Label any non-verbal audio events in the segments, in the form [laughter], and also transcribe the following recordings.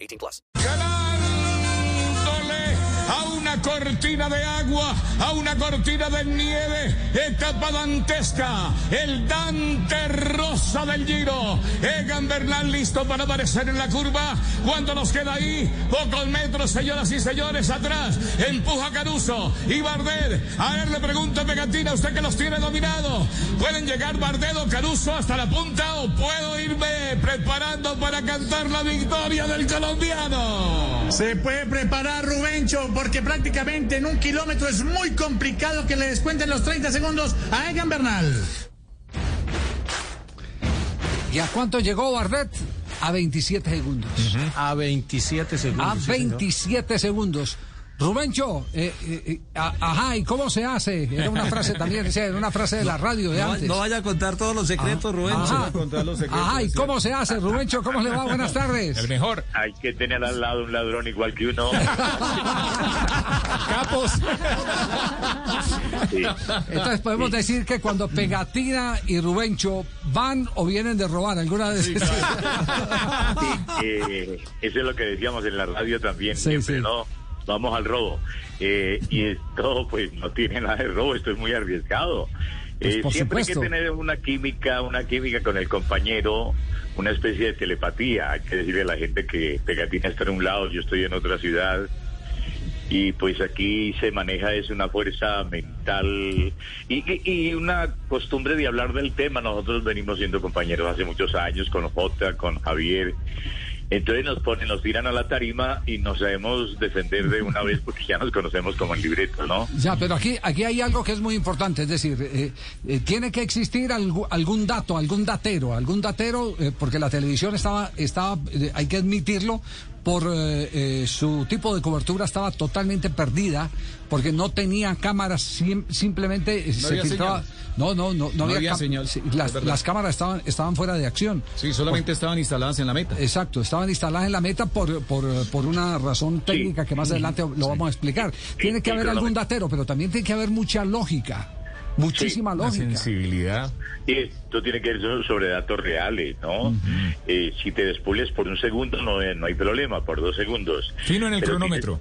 18 plus. A una cortina de agua, a una cortina de nieve, etapa dantesca, el Dante Rosa del Giro, Egan Bernal listo para aparecer en la curva, cuando nos queda ahí, pocos metros, señoras y señores, atrás, empuja Caruso y Bardet, a ver le pregunto Pegatina, usted que los tiene dominado, ¿pueden llegar Bardet o Caruso hasta la punta o puedo irme preparando para cantar la victoria del colombiano? Se puede preparar Rubencho porque prácticamente en un kilómetro es muy complicado que le descuenten los 30 segundos a Egan Bernal. ¿Y a cuánto llegó Bardet? A 27 segundos. A 27 segundos. A sí, señor. 27 segundos. Rubencho, eh, eh, eh, ajá, ¿y cómo se hace? Era una frase también, era una frase de la radio de No, antes. no vaya a contar todos los secretos, Rubén. Ajá, ajá, ¿y cómo se hace? Rubencho, ¿cómo le va? Buenas tardes. mejor. Hay que tener al lado un ladrón igual que uno. Capos. Sí. Entonces podemos decir que cuando Pegatina y Rubencho van o vienen de robar alguna vez. Eh, eso es lo que decíamos en la radio también, Sí, siempre, sí. ¿no? Vamos al robo. Eh, y esto, pues, no tiene nada de robo, esto es muy arriesgado. Pues, Eh, siempre hay que tener una química, una química con el compañero, una especie de telepatía. Hay que decirle a la gente que Pegatina está en un lado, yo estoy en otra ciudad. Y pues aquí se maneja es una fuerza mental y, y- y una costumbre de hablar del tema. Nosotros venimos siendo compañeros hace muchos años con Jota, con Javier. Entonces nos ponen, nos tiran a la tarima y nos sabemos defender de una vez porque ya nos conocemos como en libreto, ¿no? Ya, pero aquí, aquí hay algo que es muy importante, es decir, eh, eh, tiene que existir algu- algún dato, algún datero, algún datero, eh, porque la televisión estaba, estaba eh, hay que admitirlo, por eh, eh, su tipo de cobertura estaba totalmente perdida, porque no tenía cámaras, sim- simplemente eh, se había filtraba. No, no, no, no, No había cam- señal, las, cámaras estaban, estaban fuera de acción. Sí, solamente estaban instaladas en la meta. Exacto, estaban instaladas en la meta por, por, por una razón técnica que más adelante lo vamos a explicar. Tiene que haber algún datero, pero también tiene que haber mucha lógica, muchísima La lógica. sensibilidad. Y esto tiene que ver so- sobre datos reales, ¿no? Eh, si te despules por un segundo no, eh, no hay problema, por dos segundos. Fino en el Pero cronómetro.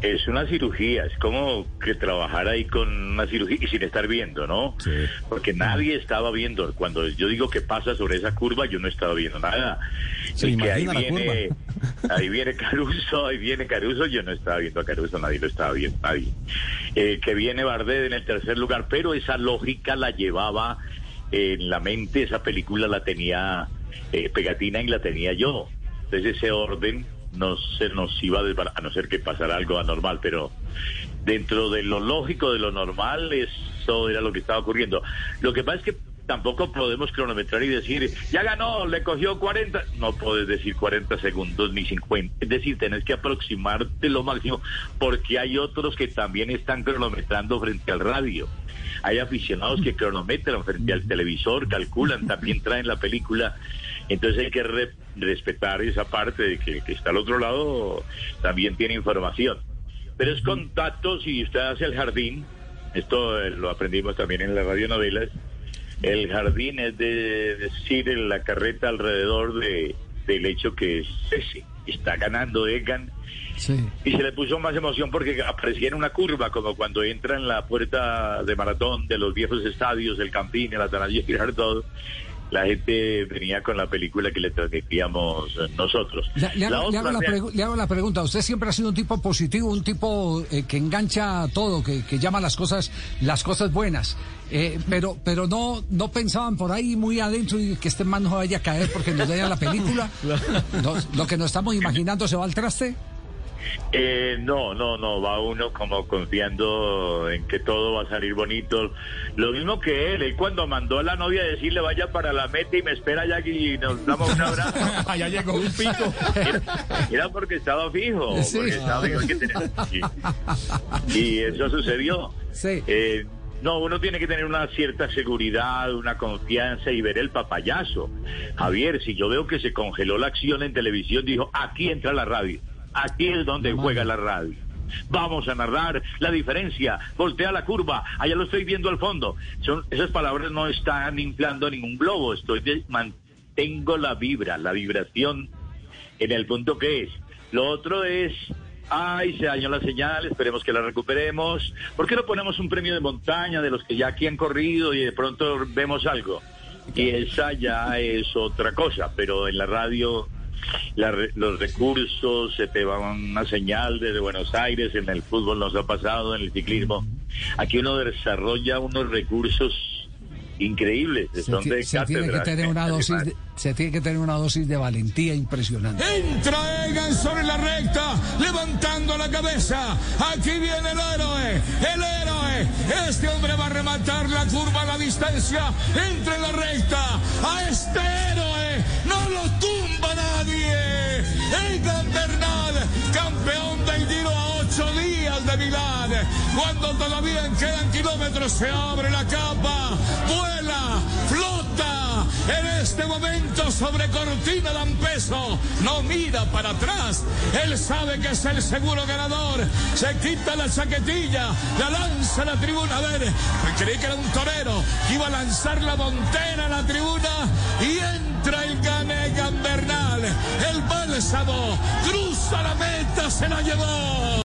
Es una cirugía, es como que trabajar ahí con una cirugía y sin estar viendo, ¿no? Sí. Porque nadie estaba viendo. Cuando yo digo que pasa sobre esa curva, yo no estaba viendo nada. Se que ahí imagina la viene, [laughs] ahí viene Caruso, ahí viene Caruso, yo no estaba viendo a Caruso, nadie lo estaba viendo, nadie. Eh, que viene Bardet en el tercer lugar, pero esa lógica la llevaba en la mente, esa película la tenía eh, Pegatina y la tenía yo. Entonces ese orden no se nos iba a desbaratar, a no ser que pasara algo anormal, pero dentro de lo lógico, de lo normal, eso era lo que estaba ocurriendo. Lo que pasa es que tampoco podemos cronometrar y decir, ya ganó, le cogió 40. No puedes decir 40 segundos ni 50. Es decir, tenés que aproximarte lo máximo porque hay otros que también están cronometrando frente al radio. Hay aficionados que cronometran frente al televisor, calculan, también traen la película. Entonces hay que re- respetar esa parte de que que está al otro lado también tiene información. Pero es con datos y usted hace el jardín. Esto eh, lo aprendimos también en las radionovelas. El jardín es de decir en la carreta alrededor de, del hecho que ese está ganando Egan Sí. y se le puso más emoción porque aparecía en una curva, como cuando entra en la puerta de maratón de los viejos estadios, el Campín, el Atanasio Girardot. La gente venía con la película que le transmitíamos eh, nosotros. Le, le La hago, le otra hago la le hago la pregunta. Usted siempre ha sido un tipo positivo, un tipo eh, que engancha todo, que, que llama las cosas, las cosas buenas. Eh, pero, pero no, no pensaban por ahí muy adentro y que este man no vaya a caer porque nos daña la película. [laughs] No, lo que nos estamos imaginando se va al traste. Eh, no, no, no, va uno como confiando en que todo va a salir bonito. Lo mismo que él, él cuando mandó a la novia a decirle vaya para la meta y me espera allá y nos damos un abrazo. [laughs] Allá llegó un pico. Era, era porque estaba fijo, Sí. porque estaba fijo, que y, y eso sucedió. Sí. Eh, no, uno tiene que tener una cierta seguridad, una confianza y ver el papayazo. Javier, si yo veo que se congeló la acción en televisión, dijo, aquí entra la radio, aquí es donde juega la radio. Vamos a narrar la diferencia, voltea la curva, allá lo estoy viendo al fondo. Son, esas palabras no están inflando ningún globo, estoy de- mantengo la vibra, la vibración en el punto que es. Lo otro es, ay, se dañó la señal, esperemos que la recuperemos. ¿Por qué no ponemos un premio de montaña de los que ya aquí han corrido y de pronto vemos algo? Y esa ya es otra cosa, pero en la radio la re- los recursos, se te va una señal desde Buenos Aires, en el fútbol nos ha pasado, en el ciclismo. Aquí uno desarrolla unos recursos increíbles, Se, son ti- de se tiene que tener una [laughs] dosis de, se tiene que tener una dosis de valentía impresionante. Entra Egan sobre la recta, levantando la cabeza. Aquí viene el héroe, el héroe. Este hombre va a rematar la curva a la distancia. Entra en la recta. Cuando todavía quedan kilómetros, se abre la capa, vuela, flota. En este momento sobre Cortina D'Ampezzo no mira para atrás. Él sabe que es el seguro ganador. Se quita la chaquetilla, la lanza a la tribuna. A ver, creí que era un torero que iba a lanzar la montera a la tribuna y entra el Ganegan Bernal. El bálsamo cruza la meta, se la llevó.